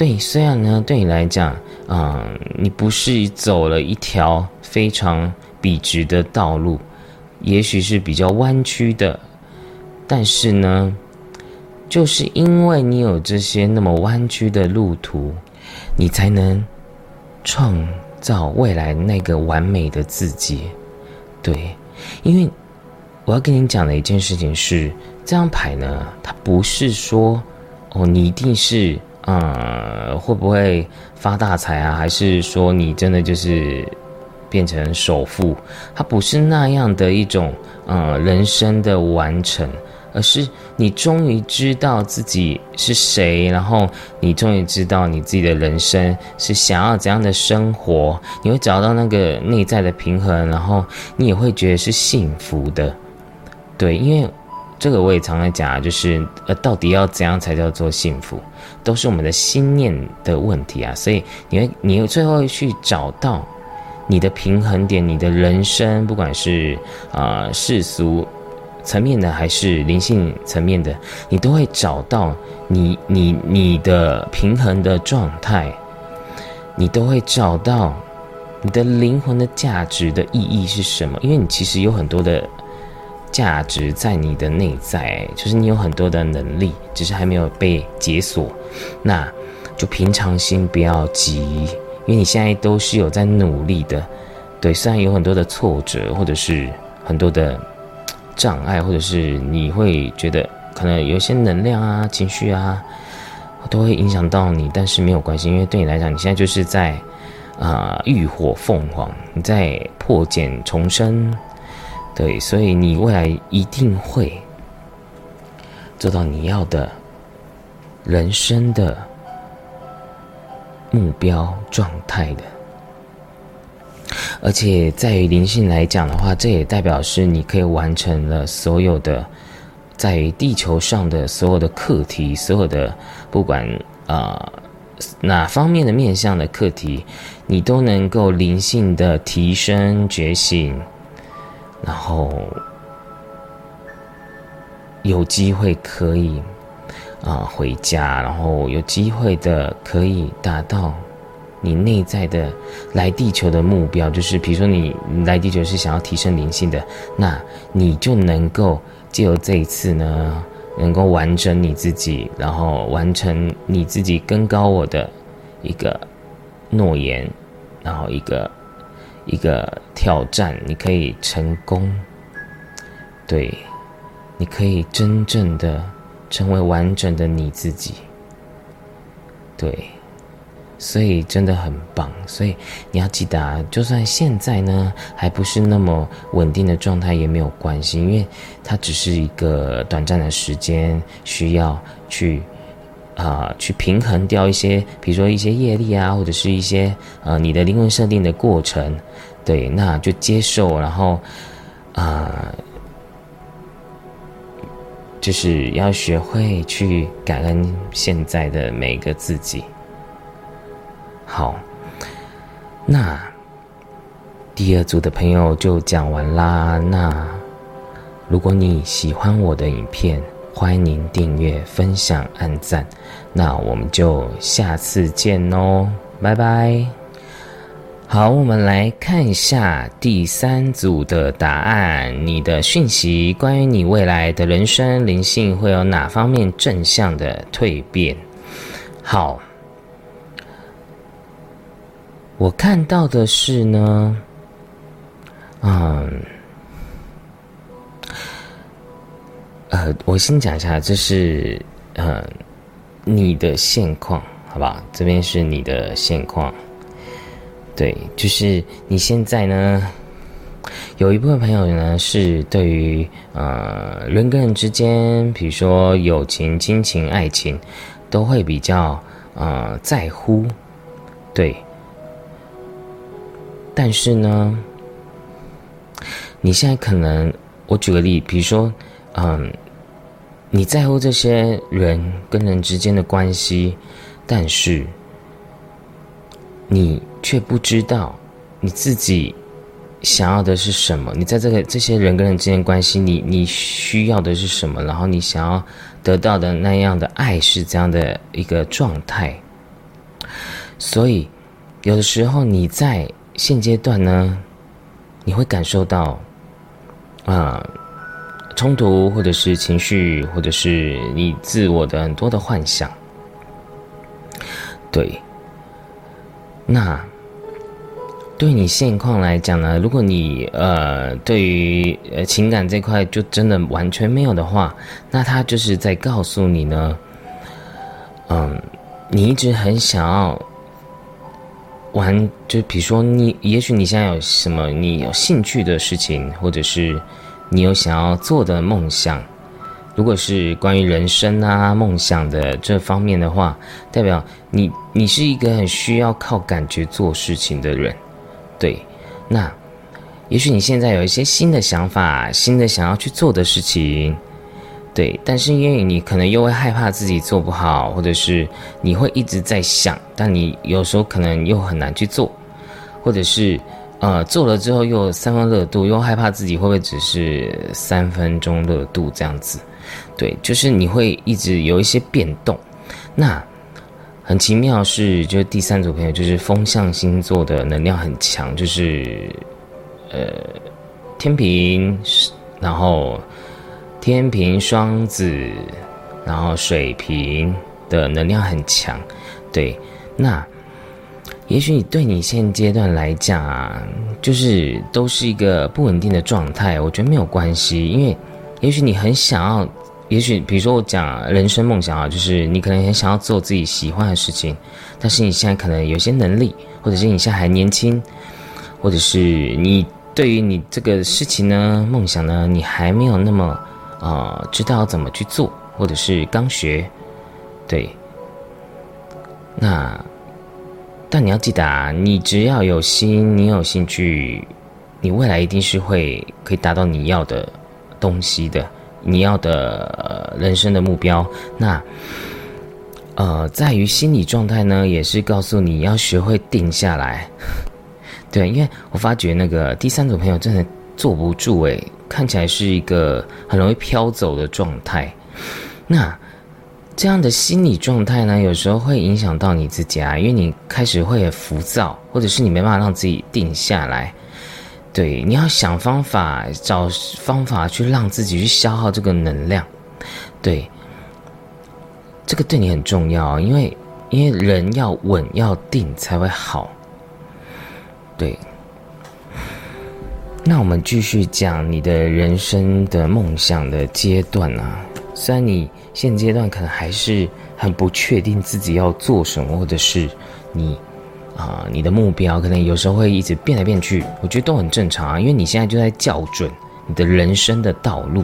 Speaker 1: 对虽然呢，对你来讲，嗯，你不是走了一条非常笔直的道路，也许是比较弯曲的，但是呢，就是因为你有这些那么弯曲的路途，你才能创造未来那个完美的自己。对，因为我要跟你讲的一件事情是。这张牌呢，它不是说哦，你一定是呃，会不会发大财啊？还是说你真的就是变成首富？它不是那样的一种呃人生的完成，而是你终于知道自己是谁，然后你终于知道你自己的人生是想要怎样的生活，你会找到那个内在的平衡，然后你也会觉得是幸福的，对，因为。这个我也常常讲，就是呃，到底要怎样才叫做幸福，都是我们的心念的问题啊。所以你会，你最后去找到你的平衡点，你的人生，不管是啊世俗层面的还是灵性层面的，你都会找到你你你的平衡的状态，你都会找到你的灵魂的价值的意义是什么？因为你其实有很多的。价值在你的内在，就是你有很多的能力，只是还没有被解锁。那就平常心，不要急，因为你现在都是有在努力的。对，虽然有很多的挫折，或者是很多的障碍，或者是你会觉得可能有一些能量啊、情绪啊，都会影响到你，但是没有关系，因为对你来讲，你现在就是在啊浴火凤凰，你在破茧重生。对，所以你未来一定会做到你要的人生的目标状态的，而且在于灵性来讲的话，这也代表是你可以完成了所有的在于地球上的所有的课题，所有的不管啊哪方面的面向的课题，你都能够灵性的提升觉醒。然后有机会可以啊回家，然后有机会的可以达到你内在的来地球的目标，就是比如说你来地球是想要提升灵性的，那你就能够借由这一次呢，能够完成你自己，然后完成你自己更高我的一个诺言，然后一个。一个挑战，你可以成功，对，你可以真正的成为完整的你自己，对，所以真的很棒。所以你要记得啊，就算现在呢还不是那么稳定的状态也没有关系，因为它只是一个短暂的时间，需要去。啊，去平衡掉一些，比如说一些业力啊，或者是一些呃你的灵魂设定的过程，对，那就接受，然后啊，就是要学会去感恩现在的每一个自己。好，那第二组的朋友就讲完啦。那如果你喜欢我的影片，欢迎您订阅、分享、按赞。那我们就下次见哦，拜拜。好，我们来看一下第三组的答案。你的讯息关于你未来的人生灵性会有哪方面正向的蜕变？好，我看到的是呢，嗯，呃，我先讲一下，这是嗯你的现况，好吧？这边是你的现况。对，就是你现在呢，有一部分朋友呢是对于呃人跟人之间，比如说友情、亲情、爱情，都会比较呃在乎，对。但是呢，你现在可能，我举个例，比如说，嗯，你在乎这些人跟人之间的关系，但是你。却不知道你自己想要的是什么。你在这个这些人跟人之间关系，你你需要的是什么？然后你想要得到的那样的爱是这样的一个状态。所以，有的时候你在现阶段呢，你会感受到啊冲突，或者是情绪，或者是你自我的很多的幻想。对，那。对你现况来讲呢，如果你呃对于情感这块就真的完全没有的话，那他就是在告诉你呢，嗯，你一直很想要玩，就比如说你，也许你现在有什么你有兴趣的事情，或者是你有想要做的梦想，如果是关于人生啊梦想的这方面的话，代表你你是一个很需要靠感觉做事情的人。对，那也许你现在有一些新的想法，新的想要去做的事情，对，但是因为你可能又会害怕自己做不好，或者是你会一直在想，但你有时候可能又很难去做，或者是呃做了之后又三分热度，又害怕自己会不会只是三分钟热度这样子，对，就是你会一直有一些变动，那。很奇妙是，就是第三组朋友，就是风象星座的能量很强，就是呃天平，然后天平双子，然后水瓶的能量很强。对，那也许你对你现阶段来讲，就是都是一个不稳定的状态，我觉得没有关系，因为也许你很想要。也许，比如说我讲人生梦想啊，就是你可能很想要做自己喜欢的事情，但是你现在可能有些能力，或者是你现在还年轻，或者是你对于你这个事情呢，梦想呢，你还没有那么啊知道怎么去做，或者是刚学，对。那，但你要记得啊，你只要有心，你有兴趣，你未来一定是会可以达到你要的东西的。你要的人生的目标，那呃，在于心理状态呢，也是告诉你要学会定下来。对，因为我发觉那个第三组朋友真的坐不住诶，看起来是一个很容易飘走的状态。那这样的心理状态呢，有时候会影响到你自己啊，因为你开始会很浮躁，或者是你没办法让自己定下来。对，你要想方法，找方法去让自己去消耗这个能量。对，这个对你很重要，因为因为人要稳要定才会好。对，那我们继续讲你的人生的梦想的阶段啊。虽然你现阶段可能还是很不确定自己要做什么，或者是你。啊，你的目标可能有时候会一直变来变去，我觉得都很正常啊，因为你现在就在校准你的人生的道路。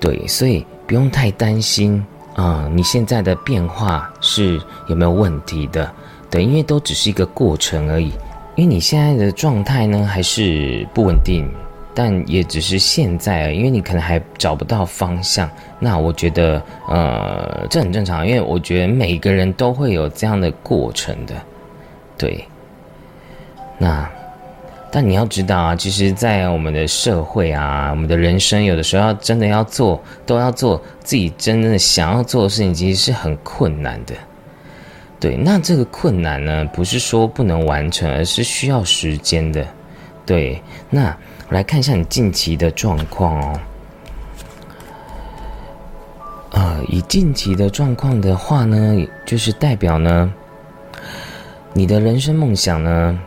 Speaker 1: 对，所以不用太担心啊，你现在的变化是有没有问题的？对，因为都只是一个过程而已。因为你现在的状态呢还是不稳定，但也只是现在，因为你可能还找不到方向。那我觉得，呃，这很正常，因为我觉得每个人都会有这样的过程的，对。那，但你要知道啊，其实，在我们的社会啊，我们的人生，有的时候要真的要做，都要做自己真正的想要做的事情，其实是很困难的。对，那这个困难呢，不是说不能完成，而是需要时间的。对，那来看一下你近期的状况哦。啊，以近期的状况的话呢，就是代表呢，你的人生梦想呢，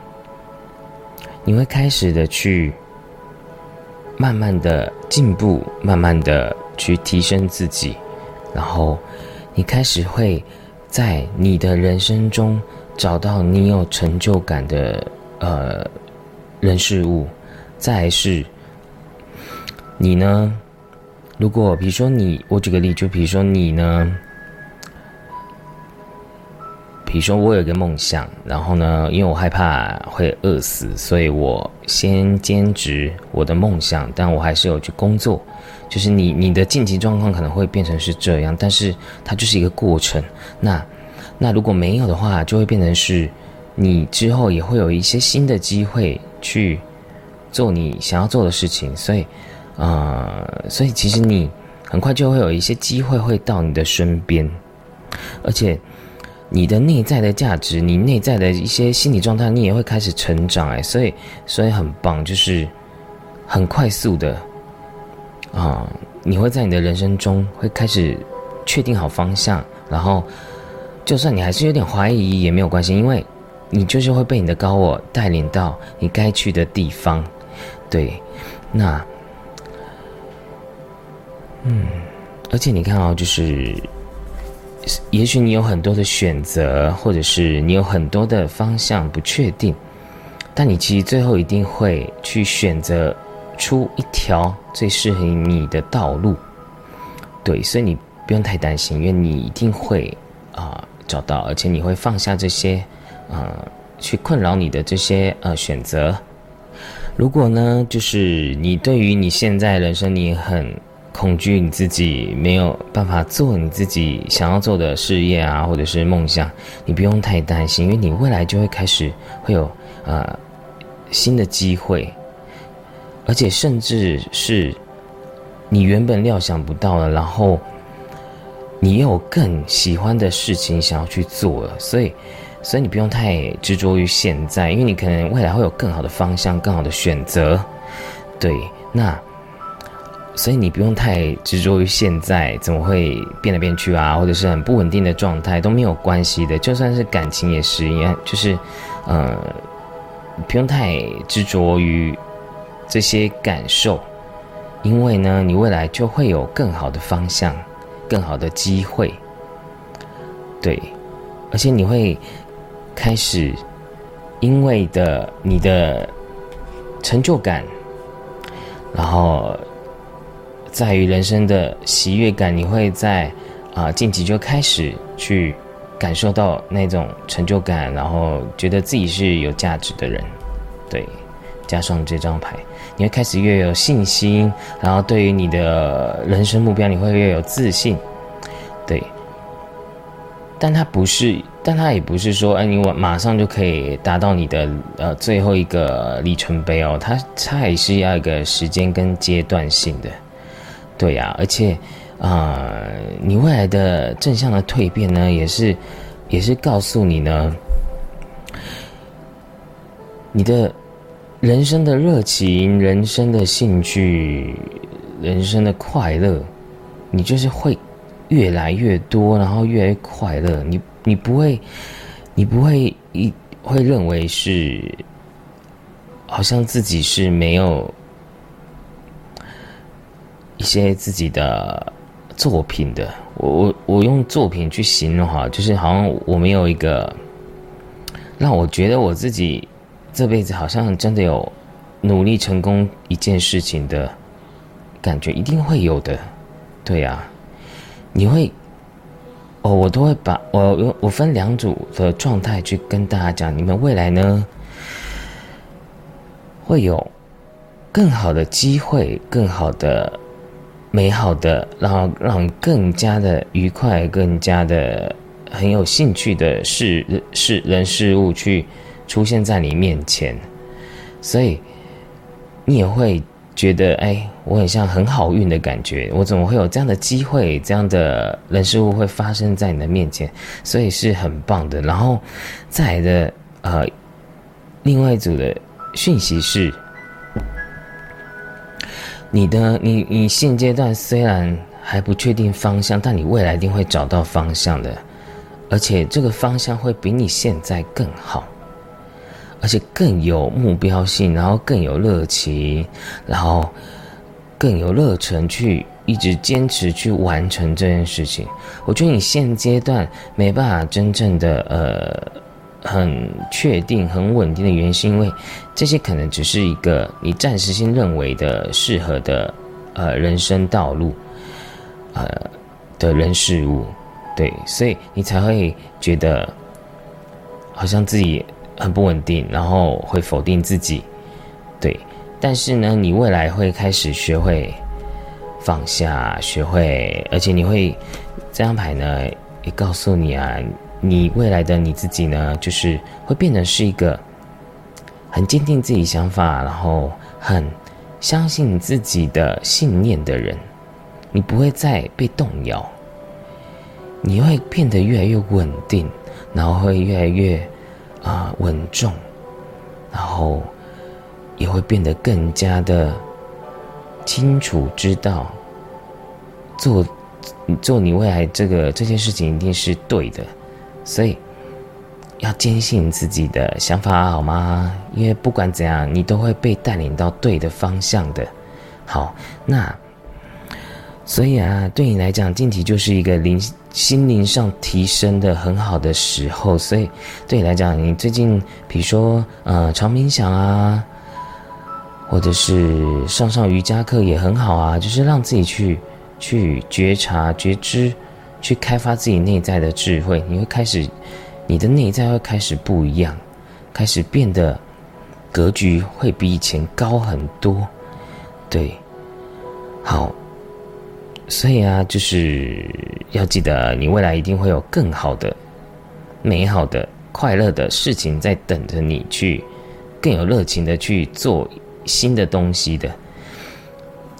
Speaker 1: 你会开始的去慢慢的进步，慢慢的去提升自己，然后你开始会。在你的人生中找到你有成就感的呃人事物，再是你呢？如果比如说你，我举个例，就比如说你呢，比如说我有一个梦想，然后呢，因为我害怕会饿死，所以我先兼职我的梦想，但我还是有去工作。就是你你的晋级状况可能会变成是这样，但是它就是一个过程。那那如果没有的话，就会变成是，你之后也会有一些新的机会去做你想要做的事情。所以，呃，所以其实你很快就会有一些机会会到你的身边，而且你的内在的价值，你内在的一些心理状态，你也会开始成长。哎，所以所以很棒，就是很快速的。啊，你会在你的人生中会开始确定好方向，然后就算你还是有点怀疑也没有关系，因为你就是会被你的高我带领到你该去的地方。对，那嗯，而且你看哦，就是也许你有很多的选择，或者是你有很多的方向不确定，但你其实最后一定会去选择。出一条最适合你的道路，对，所以你不用太担心，因为你一定会啊找到，而且你会放下这些啊去困扰你的这些呃选择。如果呢，就是你对于你现在人生你很恐惧，你自己没有办法做你自己想要做的事业啊，或者是梦想，你不用太担心，因为你未来就会开始会有呃新的机会。而且甚至是你原本料想不到的，然后你有更喜欢的事情想要去做，所以，所以你不用太执着于现在，因为你可能未来会有更好的方向、更好的选择。对，那所以你不用太执着于现在，怎么会变来变去啊，或者是很不稳定的状态都没有关系的。就算是感情也是一样，就是呃，不用太执着于。这些感受，因为呢，你未来就会有更好的方向，更好的机会，对，而且你会开始因为的你的成就感，然后在于人生的喜悦感，你会在啊近期就开始去感受到那种成就感，然后觉得自己是有价值的人，对，加上这张牌。你会开始越有信心，然后对于你的人生目标，你会越有自信，对。但它不是，但它也不是说，哎，你马上就可以达到你的呃最后一个里程碑哦。它它也是要一个时间跟阶段性的，对呀。而且啊，你未来的正向的蜕变呢，也是也是告诉你呢，你的。人生的热情，人生的兴趣，人生的快乐，你就是会越来越多，然后越来越快乐。你你不会，你不会一会认为是，好像自己是没有一些自己的作品的。我我我用作品去形容哈，就是好像我没有一个让我觉得我自己。这辈子好像真的有努力成功一件事情的感觉，一定会有的，对呀。你会哦，我都会把我我分两组的状态去跟大家讲，你们未来呢会有更好的机会，更好的、美好的，然后让更加的愉快、更加的很有兴趣的事、事人事物去出现在你面前，所以你也会觉得，哎，我很像很好运的感觉。我怎么会有这样的机会？这样的人事物会发生在你的面前，所以是很棒的。然后再来的，呃，另外一组的讯息是。你的你你现阶段虽然还不确定方向，但你未来一定会找到方向的，而且这个方向会比你现在更好，而且更有目标性，然后更有热情，然后更有热忱去一直坚持去完成这件事情。我觉得你现阶段没办法真正的呃。很确定、很稳定的原因，是因为这些可能只是一个你暂时性认为的适合的呃人生道路，呃的人事物，对，所以你才会觉得好像自己很不稳定，然后会否定自己，对。但是呢，你未来会开始学会放下，学会，而且你会这张牌呢也告诉你啊。你未来的你自己呢，就是会变得是一个很坚定自己想法，然后很相信自己的信念的人。你不会再被动摇，你会变得越来越稳定，然后会越来越啊稳重，然后也会变得更加的清楚，知道做做你未来这个这件事情一定是对的。所以，要坚信自己的想法，好吗？因为不管怎样，你都会被带领到对的方向的。好，那所以啊，对你来讲，近体就是一个灵心灵上提升的很好的时候。所以，对你来讲，你最近比如说呃，常冥想啊，或者是上上瑜伽课也很好啊，就是让自己去去觉察觉知。去开发自己内在的智慧，你会开始，你的内在会开始不一样，开始变得格局会比以前高很多，对，好，所以啊，就是要记得，你未来一定会有更好的、美好的、快乐的事情在等着你去，更有热情的去做新的东西的。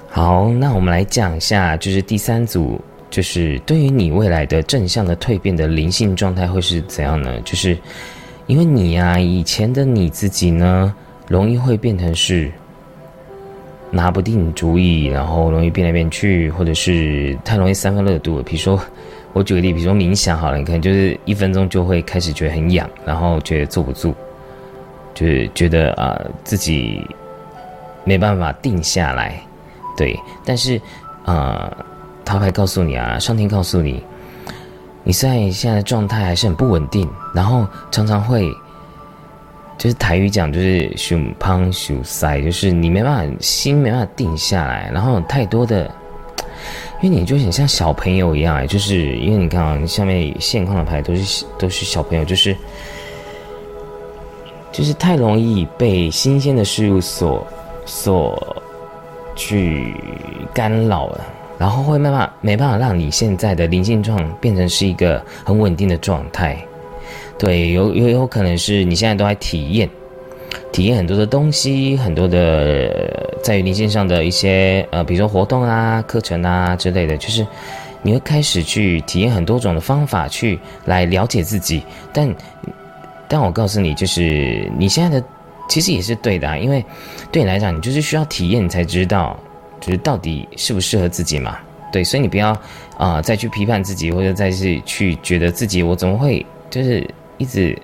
Speaker 1: 好，那我们来讲一下，就是第三组。就是对于你未来的正向的蜕变的灵性状态会是怎样呢？就是因为你呀，以前的你自己呢，容易会变成是拿不定主意，然后容易变来变去，或者是太容易三分热度。比如说，我举个例，比如说冥想好了，你看就是一分钟就会开始觉得很痒，然后觉得坐不住，就是觉得啊自己没办法定下来。对，但是啊。他会告诉你啊，上天告诉你，你在现在的状态还是很不稳定，然后常常会，就是台语讲就是“熊胖熊塞”，就是你没办法心没办法定下来，然后太多的，因为你就很像小朋友一样，就是因为你看啊，你下面现况的牌都是都是小朋友，就是就是太容易被新鲜的事物所所去干扰了。然后会慢慢没办法让你现在的灵性状变成是一个很稳定的状态，对，有有有可能是你现在都在体验，体验很多的东西，很多的在于灵性上的一些呃，比如说活动啊、课程啊之类的，就是你会开始去体验很多种的方法去来了解自己，但但我告诉你，就是你现在的其实也是对的，啊因为对你来讲，你就是需要体验，你才知道。就是到底适不适合自己嘛？对，所以你不要啊再去批判自己，或者再去去觉得自己我怎么会就是一直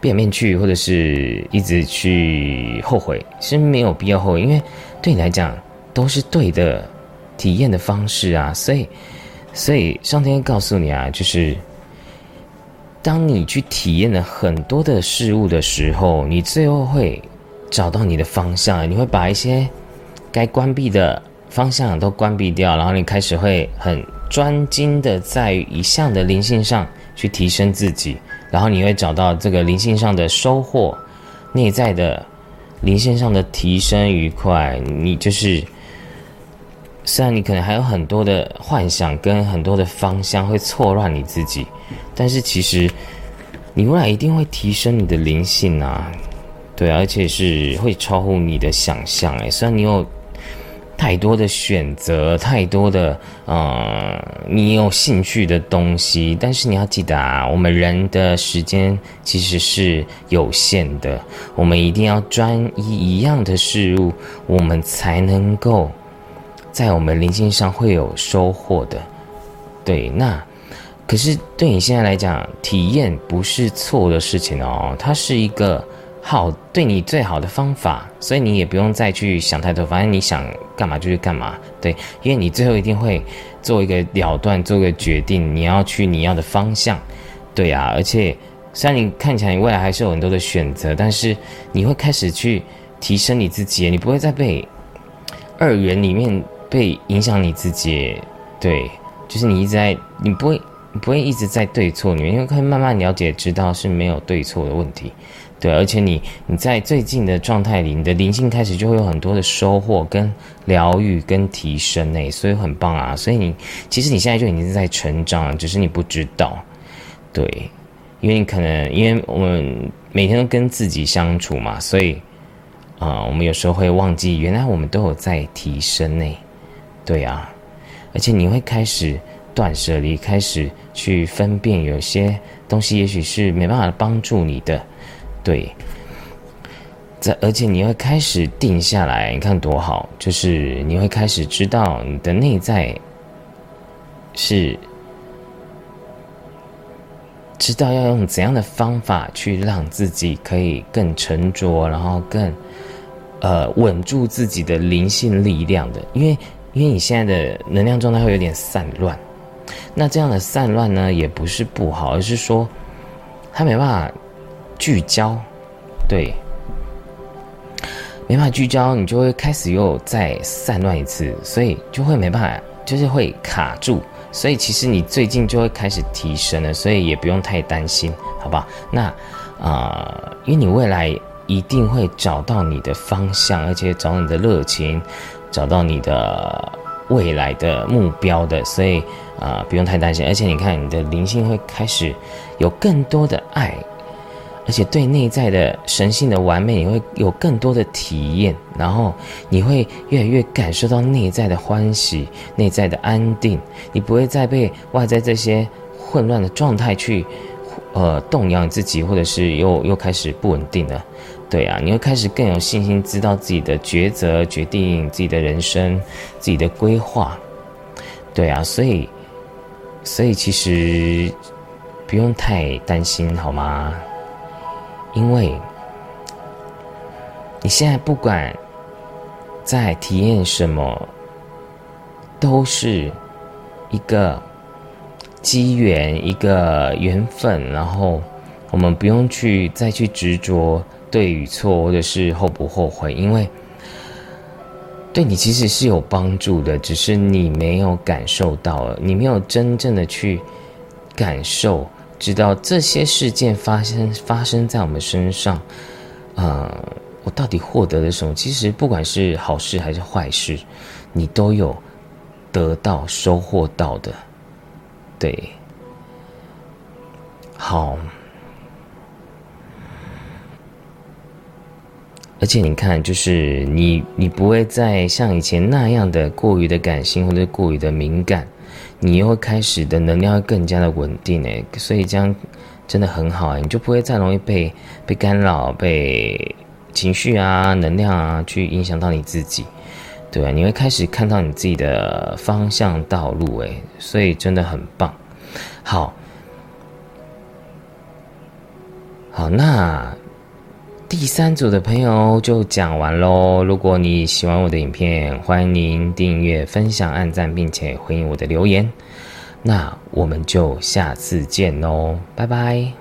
Speaker 1: 变面去，或者是一直去后悔，是没有必要后悔，因为对你来讲都是对的体验的方式啊。所以，所以上天告诉你啊，就是当你去体验了很多的事物的时候，你最后会找到你的方向，你会把一些。该关闭的方向都关闭掉，然后你开始会很专精的在一项的灵性上去提升自己，然后你会找到这个灵性上的收获，内在的灵性上的提升愉快，你就是虽然你可能还有很多的幻想跟很多的方向会错乱你自己，但是其实你未来一定会提升你的灵性啊，对，而且是会超乎你的想象诶，虽然你有。太多的选择，太多的呃，你有兴趣的东西，但是你要记得啊，我们人的时间其实是有限的，我们一定要专一一样的事物，我们才能够在我们灵性上会有收获的。对，那可是对你现在来讲，体验不是错的事情哦，它是一个。好，对你最好的方法，所以你也不用再去想太多，反正你想干嘛就去干嘛。对，因为你最后一定会做一个了断，做个决定，你要去你要的方向。对啊，而且虽然你看起来你未来还是有很多的选择，但是你会开始去提升你自己，你不会再被二元里面被影响你自己。对，就是你一直在，你不会，不会一直在对错里面，因为可以慢慢了解，知道是没有对错的问题。对，而且你你在最近的状态里，你的灵性开始就会有很多的收获、跟疗愈、跟提升诶，所以很棒啊！所以你其实你现在就已经在成长，只是你不知道。对，因为你可能因为我们每天都跟自己相处嘛，所以啊，我们有时候会忘记，原来我们都有在提升呢。对啊，而且你会开始断舍离，开始去分辨有些东西，也许是没办法帮助你的。对，在而且你会开始定下来，你看多好，就是你会开始知道你的内在是知道要用怎样的方法去让自己可以更沉着，然后更呃稳住自己的灵性力量的，因为因为你现在的能量状态会有点散乱，那这样的散乱呢也不是不好，而是说他没办法。聚焦，对，没办法聚焦，你就会开始又再散乱一次，所以就会没办法，就是会卡住。所以其实你最近就会开始提升了，所以也不用太担心，好吧？那啊，因为你未来一定会找到你的方向，而且找你的热情，找到你的未来的目标的，所以啊，不用太担心。而且你看，你的灵性会开始有更多的爱。而且对内在的神性的完美，你会有更多的体验，然后你会越来越感受到内在的欢喜、内在的安定。你不会再被外在这些混乱的状态去，呃，动摇自己，或者是又又开始不稳定了。对啊，你会开始更有信心，知道自己的抉择、决定自己的人生、自己的规划。对啊，所以，所以其实不用太担心，好吗？因为你现在不管在体验什么，都是一个机缘，一个缘分。然后我们不用去再去执着对与错，或者是后不后悔，因为对你其实是有帮助的，只是你没有感受到，你没有真正的去感受。知道这些事件发生发生在我们身上，呃，我到底获得了什么？其实不管是好事还是坏事，你都有得到收获到的，对，好。而且你看，就是你你不会再像以前那样的过于的感性或者过于的敏感。你又会开始的能量会更加的稳定诶，所以这样真的很好诶，你就不会再容易被被干扰、被情绪啊、能量啊去影响到你自己，对啊，你会开始看到你自己的方向道路诶，所以真的很棒。好，好，那。第三组的朋友就讲完喽。如果你喜欢我的影片，欢迎您订阅、分享、按赞，并且回应我的留言。那我们就下次见喽，拜拜。